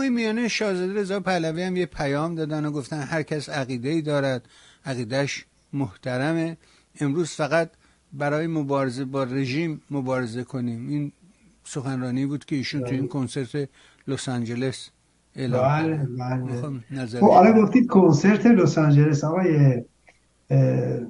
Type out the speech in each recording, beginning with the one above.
همون میانه شاهزاده رضا پهلوی هم یه پیام دادن و گفتن هر کس عقیده ای دارد عقیدهش محترمه. امروز فقط برای مبارزه با رژیم مبارزه کنیم. این سخنرانی بود که ایشون تو این کنسرت لس آنجلس اعلام بله بله. خب آره گفتید کنسرت لس آنجلس آقای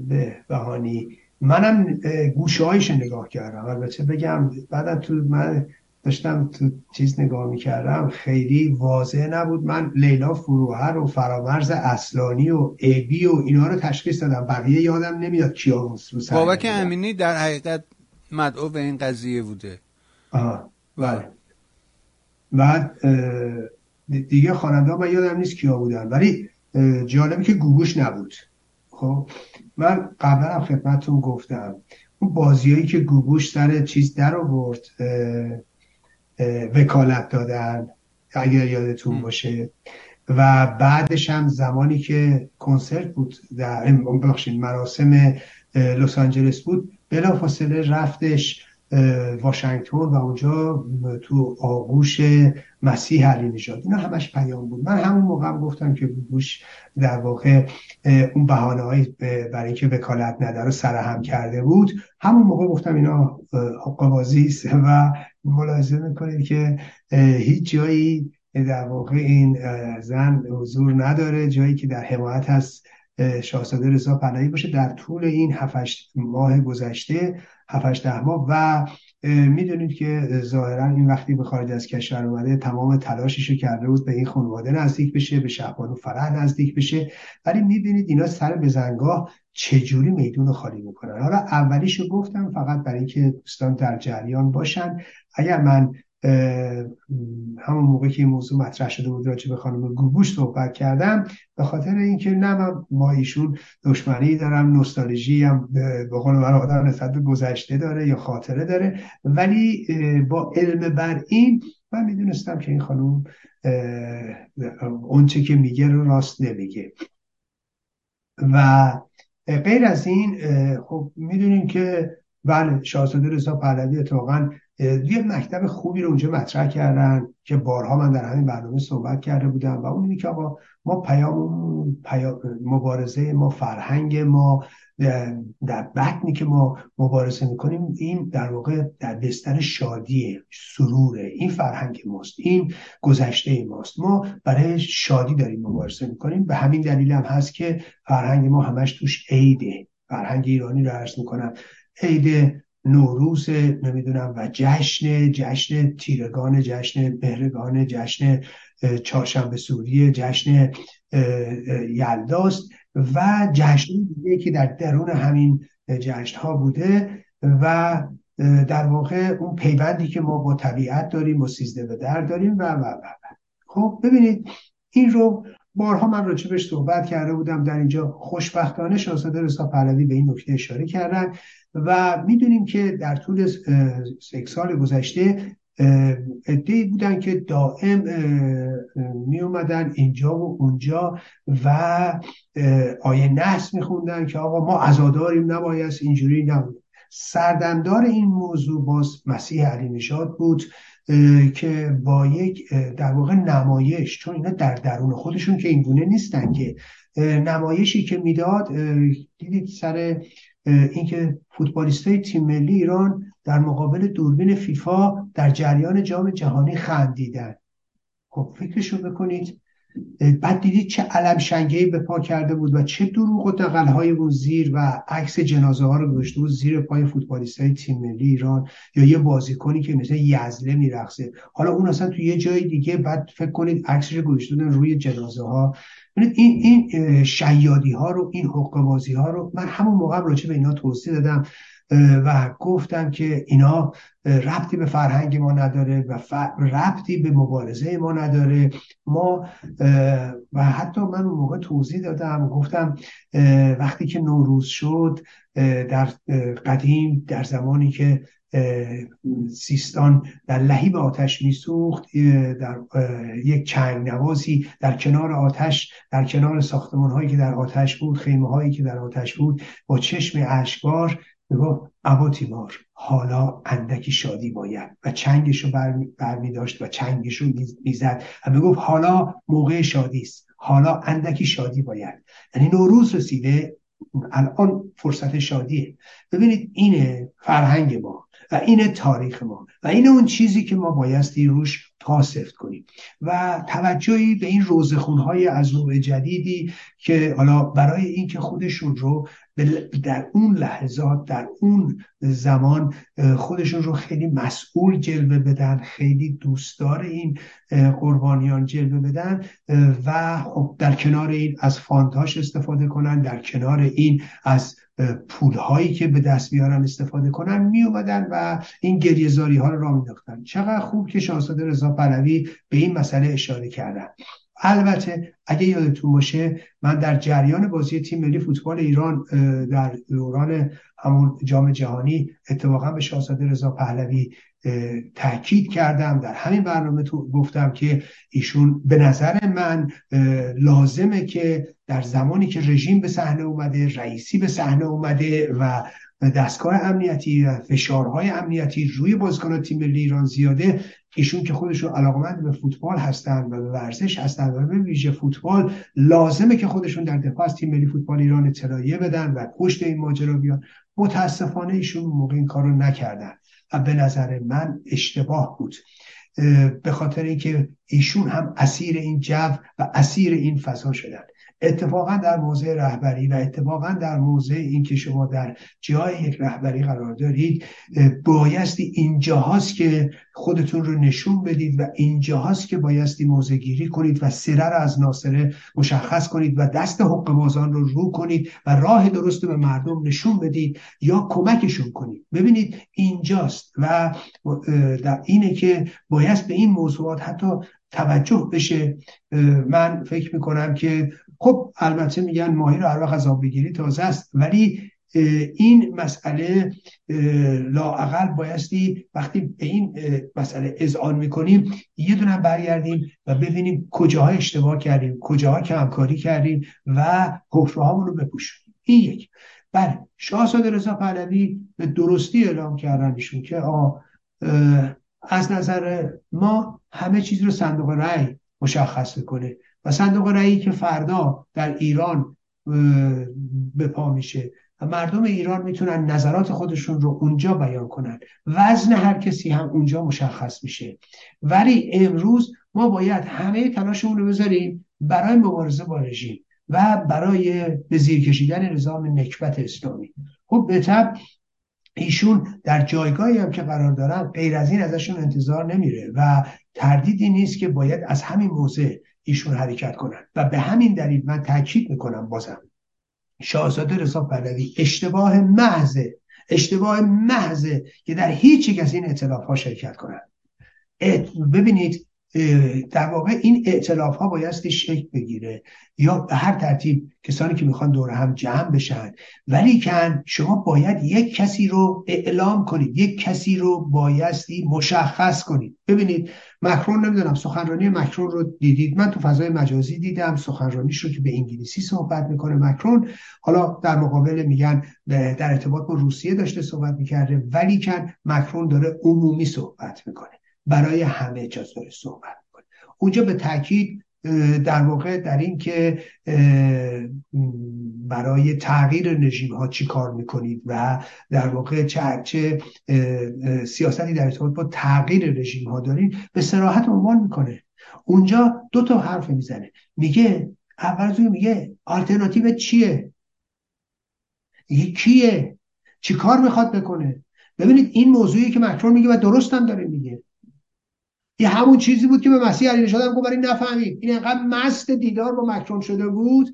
به بهانی. منم گوشه هایش نگاه کردم. البته بگم بعدا تو من داشتم تو چیز نگاه می‌کردم خیلی واضح نبود. من لیلا فروهر و فرامرز اصلانی و ایبی و اینا رو تشخیص دادم. بقیه یادم نمیاد کیا رو بابک امینی در حقیقت مدعو به این قضیه بوده. آه بله. بعد دیگه خواننده من یادم نیست کیا بودن. ولی جالبی که گوگوش نبود. خب؟ من قبلا هم خدمتتون گفتم. اون بازیایی که گوگوش سر چیز در آورد وکالت دادن اگر یادتون باشه. و بعدش هم زمانی که کنسرت بود در بخشین مراسم لس آنجلس بود بلافاصله رفتش واشنگتن و اونجا تو آغوش مسیح علی نژاد. اینا همش پیام بود. من همون موقع هم گفتم که بوش در واقع اون بحانه های برای اینکه وکالت نده رو سرهم کرده بود. همون موقع گفتم اینا قوازی است و ملاحظه می‌کنید که هیچ جایی در واقع این زن حضور نداره. جایی که در حمایت هست شاهزاده رضا پهلوی باشه. در طول این 7 ماه گذشته 7 ده ماه و می‌دونید که ظاهرا این وقتی به خارج از کشور اومده تمام تلاشش کرده بود به این خانواده نزدیک بشه به شهبانو فرح نزدیک بشه. ولی می‌بینید اینا سر بزنگاه چجوری میدون خالی می‌کنن؟ حالا اولیشو گفتم فقط برای اینکه دوستان در جریان باشن. اگر من همون موقع که این موضوع مطرح شده بود راجع به خانم گوگوش صحبت کردم به خاطر اینکه نه من با ایشون دشمنی دارم نوستالژی هم به قول من آدم نسبت گذشته داره یا خاطره داره. ولی با علم بر این من می‌دونستم که این خانم اونچه که میگه رو راست نمیگه. و غیر از این خب می‌دونیم که بله شاهزاده رضا پهلوی اتفاقا یه مکتب خوبی رو اونجا مطرح کردن که بارها من در همین برنامه صحبت کرده بودم و اون که آقا ما پیام, مبارزه ما فرهنگ ما در بطنی که ما مبارزه می‌کنیم این در واقع در بستر شادی سروره. این فرهنگ ماست این گذشته ماست. ما برای شادی داریم مبارزه می‌کنیم. به همین دلیل هم هست که فرهنگ ما همش توش عیده. فرهنگ ایرانی رو عرض می‌کنم. عید نوروز نمی‌دونم و جشن جشن تیرگان جشن بهرگان جشن چهارشنبه سوری جشن یلداست و جشن دیگه که در درون همین جشن ها بوده و در واقع اون پیوندی که ما با طبیعت داریم و سیزده به در داریم و و و. خب ببینید این رو بارها من راجبش صحبت کرده بودم در اینجا. خوشبختانه شاهزاده رضا پهلوی به این نکته اشاره کردن و می‌دونیم که در طول یک سال گذشته ادهی بودن که دائم می اومدن اینجا و اونجا و آیه نحس میخوندن که آقا ما ازاداریم نباید اینجوری نبود. سردمدار این موضوع باز مسیح علی نشاد بود. که با یک در واقع نمایش چون اینا در درون خودشون که اینگونه نیستن که نمایشی که می‌داد دیدید سر اینکه فوتبالیست های تیم ملی ایران در مقابل دوربین فیفا در جریان جام جهانی خندیدن. خب فکرشو بکنید. بعد دیدید چه علم شنگهی به پا کرده بود و چه دروغ و دقل های اون زیر و عکس جنازه ها رو گذاشته بود زیر پای فوتبالیست های تیم ملی ایران یا یه بازیکنی که مثل یزله میرقصه. حالا اون اصلا تو یه جای دیگه بعد فکر کنید عکسش گذاشته روی جنازه ها این این شیادی ها رو این حقوق بازی ها رو من همون موقع راجع به اینا توضیح دادم. و گفتم که اینا ربطی به فرهنگ ما نداره و ربطی به مبارزه ما نداره. ما و حتی من اون موقع توضیح دادم گفتم وقتی که نوروز شد در قدیم در زمانی که سیستان در لحیب آتش میسوخت در یک چنگ نوازی در کنار آتش در کنار ساختمان هایی که در آتش بود خیمه هایی که در آتش بود با چشم اشکار می‌گفت ابا تیمار حالا اندکی شادی باید. و چنگش رو برمی داشت و چنگش رو می‌زد و می‌گفت حالا موقع شادی است. حالا اندکی شادی باید. یعنی نوروز رسیده الان فرصت شادیه. ببینید اینه فرهنگ ما و اینه تاریخ ما و اینه اون چیزی که ما بایستی روش سفت کنیم. و توجهی به این روزخونهای از نوع جدیدی که حالا برای اینکه خودشون رو در اون لحظات در اون زمان خودشون رو خیلی مسئول جلوه بدن خیلی دوستدار این قربانیان جلوه بدن و خب در کنار این از فانتاش استفاده کنن در کنار این از پول هایی که به دست بیارن استفاده کنن می اومدن و این گریزاری ها رو را چقدر خوب که شاهزاده رضا پهلوی به این مسئله اشاره کردن. البته اگه یادتون باشه من در جریان بازی تیم ملی فوتبال ایران در دوران همون جام جهانی اتفاقا به شاهزاده رضا پهلوی تاکید کردم. در همین برنامه تو گفتم که ایشون به نظر من لازمه که در زمانی که رژیم به صحنه اومده رئیسی به صحنه اومده و دستگاه امنیتی و فشارهای امنیتی روی بازیکن تیم ملی ایران زیاده ایشون که خودشون علاقمند به فوتبال هستن و به ورزش هستن و به ویژه فوتبال لازمه که خودشون در دفاع از تیم ملی فوتبال ایران اطلاعیه بدن و پشت این ماجرا بیان. متاسفانه ایشون موقع این کار رو نکردن و به نظر من اشتباه بود. به خاطر اینکه ایشون هم اسیر این جو و اسیر این فضا شدن. اتفاقا در موضع رهبری و اتفاقا در موضع اینکه شما در جای یک رهبری قرار دارید بایستی اینجاهاست که خودتون رو نشون بدید و اینجاهاست که بایستی موضع گیری کنید و سره رو از ناصره مشخص کنید و دست حق بازان رو رو کنید و راه درست به مردم نشون بدید یا کمکشون کنید. ببینید اینجاست و در اینه که بایست به این موضوعات حتی توجه بشه. من فکر می‌کنم که خب البته میگن ماهی رو هر وقت از آب بگیری تازه است. ولی این مسئله لاعقل بایستی وقتی به این مسئله اذعان می‌کنیم یه دونه برگردیم و ببینیم کجاها اشتباه کردیم کجاها کمکاری کردیم و حفره رو بپوشونیم. این یک. بله شاهزاده رضا پهلوی به درستی اعلام کردن ایشون که آقا از نظر ما همه چیز رو صندوق رأی مشخص می‌کنه. و صندوق رأیی که فردا در ایران به پا میشه. و مردم ایران می‌تونن نظرات خودشون رو اونجا بیان کنن. وزن هر کسی هم اونجا مشخص میشه. ولی امروز ما باید همه تلاشمون رو بذاریم برای مبارزه با رژیم و برای به زیر کشیدن نظام نکبت اسلامی. خب به ایشون در جایگاهی هم که قرار دارن غیر از این ازشون انتظار نمیره و تردیدی نیست که باید از همین موضع ایشون حرکت کنن. و به همین دلیل من تاکید می‌کنم بازم شاهزاده رضا پهلوی اشتباه محضه اشتباه محضه که در هیچ یک از این اطلاف ها شرکت کنند ببینید در واقع این اعتلاف ها بایستی شکل بگیره یا به هر ترتیب کسانی که می‌خوان دور هم جمع بشن. ولی کن شما باید یک کسی رو اعلام کنید یک کسی رو بایستی مشخص کنید. ببینید مکرون نمی‌دونم سخنرانی مکرون رو دیدید؟ من تو فضای مجازی دیدم سخنرانیش رو که به انگلیسی صحبت می‌کنه مکرون. حالا در مقابل میگن در ارتباط با روسیه داشته صحبت می‌کرده. ولی کن مکرون داره عمومی صحبت می‌کنه. برای همه جاز داره صحبت می‌کنه. اونجا به تاکید در واقع در این که برای تغییر رژیم ها چی کار می‌کنید و در واقع چه, سیاستی در ارتباط با تغییر رژیم ها دارید به سراحت عنوان می‌کنه. اونجا دو تا حرف می‌زنه. میگه اول از میگه آلترناتیو چیه؟ یه کیه؟ چی کار می‌خواد بکنه؟ ببینید این موضوعی که مکرون میگه و درست هم داره میگه. این همون چیزی بود که به مسیح علی هم گفت برای نفهمید. این انقدر مست دیدار با مکرون شده بود.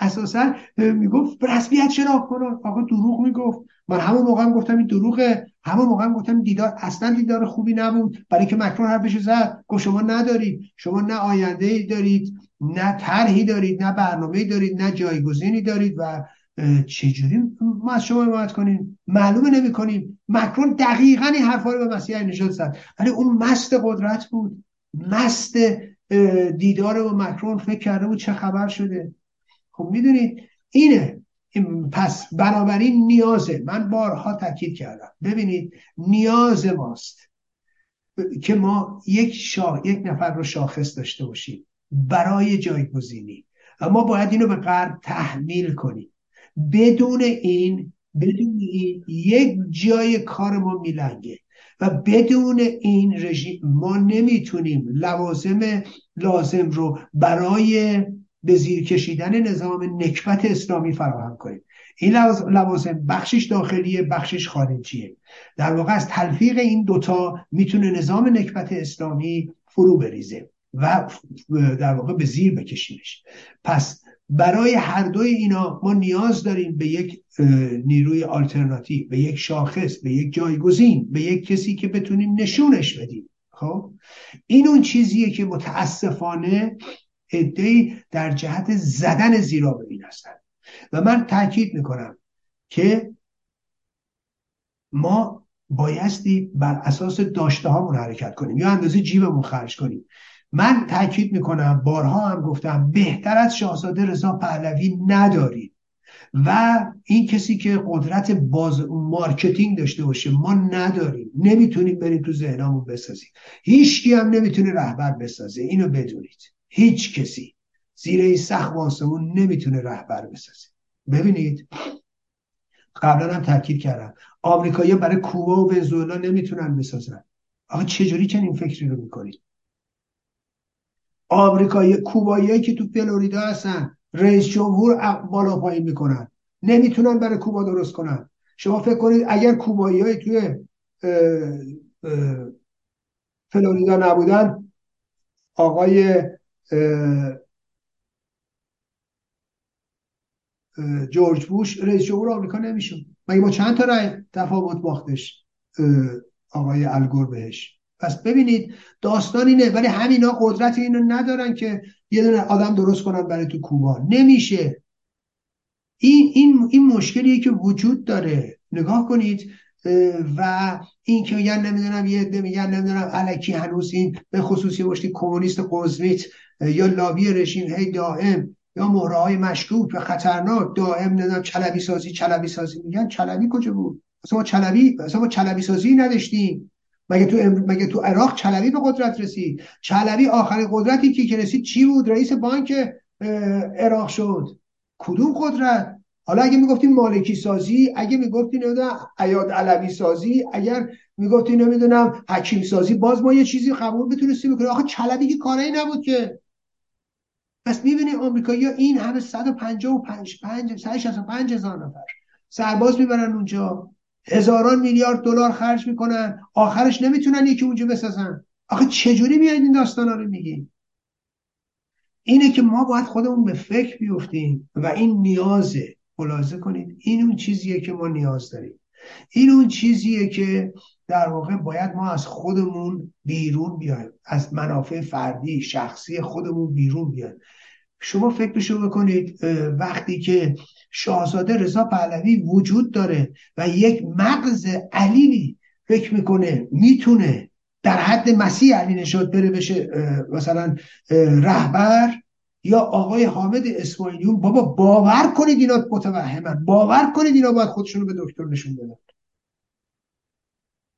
اساسا می‌گفت رسمیت شناخت کنن آقا دروغ می‌گفت. من همون موقع هم گفتم این دروغه. همون موقع هم گفتم دیدار اصلا دیدار خوبی نبود. برای که مکرون حرفش زد گفت شما ندارید. شما نه آینده ای دارید نه طرحی دارید نه برنامه دارید نه جایگزینی دارید و چجوری؟ ما از شما حمایت کنیم. معلومه نمی کنیم مکرون دقیقا این حرفا رو به مسیح نشد زد ولی اون مست قدرت بود. مست دیدار با مکرون فکر کرده بود چه خبر شده. خب می‌دونید اینه. پس بنابراین نیازه من بارها تاکید کردم. ببینید نیاز ماست که ما یک شا... یک نفر رو شاخص داشته باشیم. برای جایگزینی. اما باید اینو به غرب تحمیل کنیم. بدون این بدون این یک جای کار ما میلنگه. و بدون این رژیم ما نمی‌تونیم لوازم لازم رو برای به زیر کشیدن نظام نکبت اسلامی فراهم کنیم. این لوازم بخشش داخلیه بخشش خارجیه. در واقع از تلفیق این دوتا می‌تونه نظام نکبت اسلامی فرو بریزه و در واقع به زیر بکشیمش پس برای هر دوی اینا ما نیاز داریم به یک نیروی آلترناتیو به یک شاخص به یک جایگزین به یک کسی که بتونیم نشونش بدیم. خب؟ این اون چیزیه که متاسفانه ادهی در جهت زدن زیرا ببین هستن. و من تاکید می‌کنم که ما بایستی بر اساس داشته هامون حرکت کنیم. یا اندازه جیبمون خرج کنیم. من تاکید می‌کنم بارها هم گفتم بهتر از شاهزاده رضا پهلوی ندارید. و این کسی که قدرت buzz marketing داشته باشه ما نداریم. نمی‌تونیم بریم تو ذهنمون بسازیم هیچکی هم نمی‌تونه رهبر بسازه. اینو بدونید. هیچ کسی. زیر این سقف آسمون نمی‌تونه رهبر بسازه. ببینید قبلا هم تاکید کردم. آمریکایی برای کوبا و ونزوئلا نمی‌تونن بسازن. آقا چجوری چنین فکری رو می‌کنید؟ آمریکایی کوبایی که تو فلوریدا هستن رئیس جمهور بالا پایین می‌کنن. نمی‌تونن برای کوبا درست کنن. شما فکر کنید اگر کوبایی های توی فلوریدا نبودن آقای جورج بوش رئیس جمهور آمریکا نمیشون مگه ما چند تا رای تفاوت باختش؟ آقای الگور بهش. پس ببینید داستان اینه ولی همینا قدرت اینو ندارن که یه دونه آدم درست کنن برای تو کوبا. نمیشه. این این این مشکلیه که وجود داره. نگاه کنید و این که میگن نمی‌دونم یه عده میگن نمی‌دونم الکی هنوز این به خصوصی مشتی کمونیست قزمیت یا لابی رژیم هی دائم یا مهره های مشکوک و خطرناک دائم نمی‌دونم چلبی سازی چلبی سازی میگن چلبی کجا بود؟ اصلا ما چلبی اصلا ما چلبی سازی نداشتیم. مگه تو مگه تو عراق چلبی به قدرت رسید؟ چلبی آخرین قدرتی که که رسید چی بود؟ رئیس بانک عراق شد. کدوم قدرت؟ حالا اگه می‌گفتیم مالکی سازی اگه می‌گفتیم نمی‌دونم عیاد علوی سازی اگر می‌گفتیم نمی‌دونم حکیم سازی باز ما یه چیزی قبول بتونستیم بکنیم. آخه چلبی که کاری نبود که. پس می‌بینی آمریکایی ها این همه 155 165 هزار نفر. سرباز می‌برن اونجا. هزاران میلیارد دلار خرج می‌کنن. آخرش نمی‌تونن یکی اونجا بسازن. آخه چجوری میاد این داستانا رو میگی اینه که ما باید خودمون به فکر بیفتیم و این نیازه ملاحظه کنید این اون چیزیه که ما نیاز داریم. این اون چیزیه که در واقع باید ما از خودمون بیرون بیایم. از منافع فردی شخصی خودمون بیرون بیایم. شما فکرشو بکنید وقتی که شاهزاده رضا پهلوی وجود داره و یک مغز علیلی فکر می‌کنه می‌تونه در حد مسیح علی نشاد بره بشه مثلا رهبر یا آقای حامد اسماعیلیون. بابا باور کنید اینا متوهمن. باور کنید اینا باید خودشون رو به دکتر نشون بدن.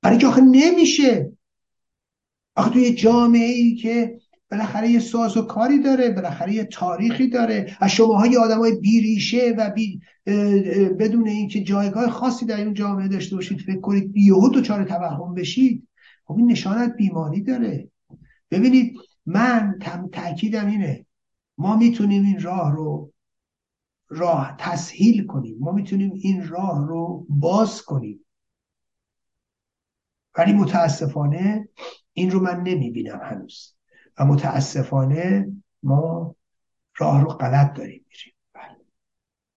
برای که آخه نمیشه. آخه توی جامعه ای که بالاخره یه ساز و کاری داره بالاخره یه تاریخی داره. از شماها آدم های بیریشه و بی بدون اینکه جایگاه خاصی در این جامعه داشته باشید فکر کنید یهو دچار توهم بشید. خب این نشانت بیماری داره. ببینید من تاکیدم اینه ما می‌تونیم این راه رو راه تسهیل کنیم. ما می‌تونیم این راه رو باز کنیم. ولی متاسفانه این رو من نمی‌بینم هنوز. و متاسفانه ما راه رو غلط داریم میریم.